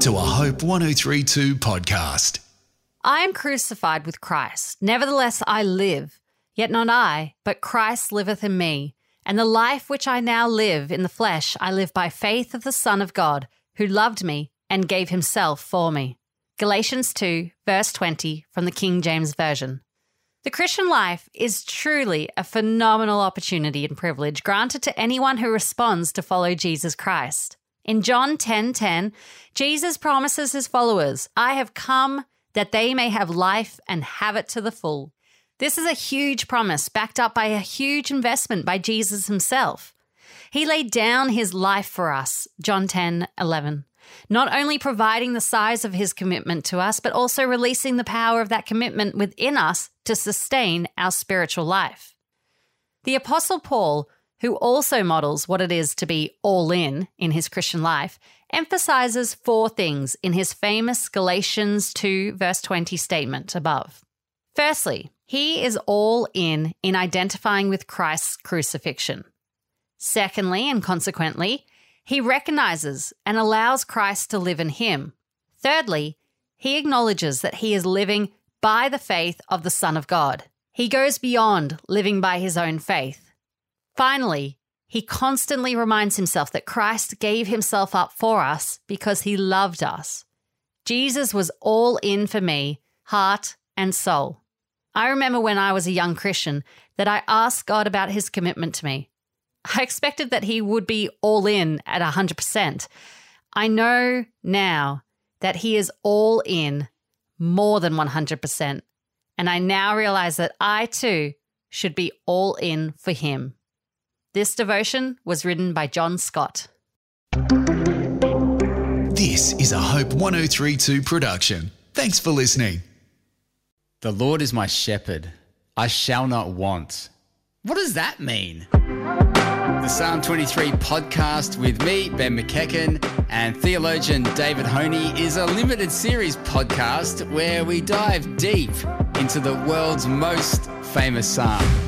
to a Hope 1032 podcast. I am crucified with Christ. Nevertheless, I live. Yet not I, but Christ liveth in me. And the life which I now live in the flesh, I live by faith of the Son of God, who loved me and gave himself for me. Galatians 2, verse 20 from the King James Version. The Christian life is truly a phenomenal opportunity and privilege granted to anyone who responds to follow Jesus Christ. In John 10:10, 10, 10, Jesus promises his followers, "I have come that they may have life and have it to the full." This is a huge promise backed up by a huge investment by Jesus himself. He laid down his life for us, John 10:11. Not only providing the size of his commitment to us, but also releasing the power of that commitment within us to sustain our spiritual life. The apostle Paul who also models what it is to be all in in his Christian life, emphasizes four things in his famous Galatians 2, verse 20 statement above. Firstly, he is all in in identifying with Christ's crucifixion. Secondly, and consequently, he recognizes and allows Christ to live in him. Thirdly, he acknowledges that he is living by the faith of the Son of God. He goes beyond living by his own faith. Finally, he constantly reminds himself that Christ gave himself up for us because he loved us. Jesus was all in for me, heart and soul. I remember when I was a young Christian that I asked God about his commitment to me. I expected that he would be all in at 100%. I know now that he is all in more than 100%. And I now realize that I too should be all in for him. This devotion was written by John Scott. This is a Hope 1032 production. Thanks for listening. The Lord is my shepherd, I shall not want. What does that mean? The Psalm 23 podcast with me, Ben McEachen, and theologian David Höhne is a limited series podcast where we dive deep into the world's most famous psalm.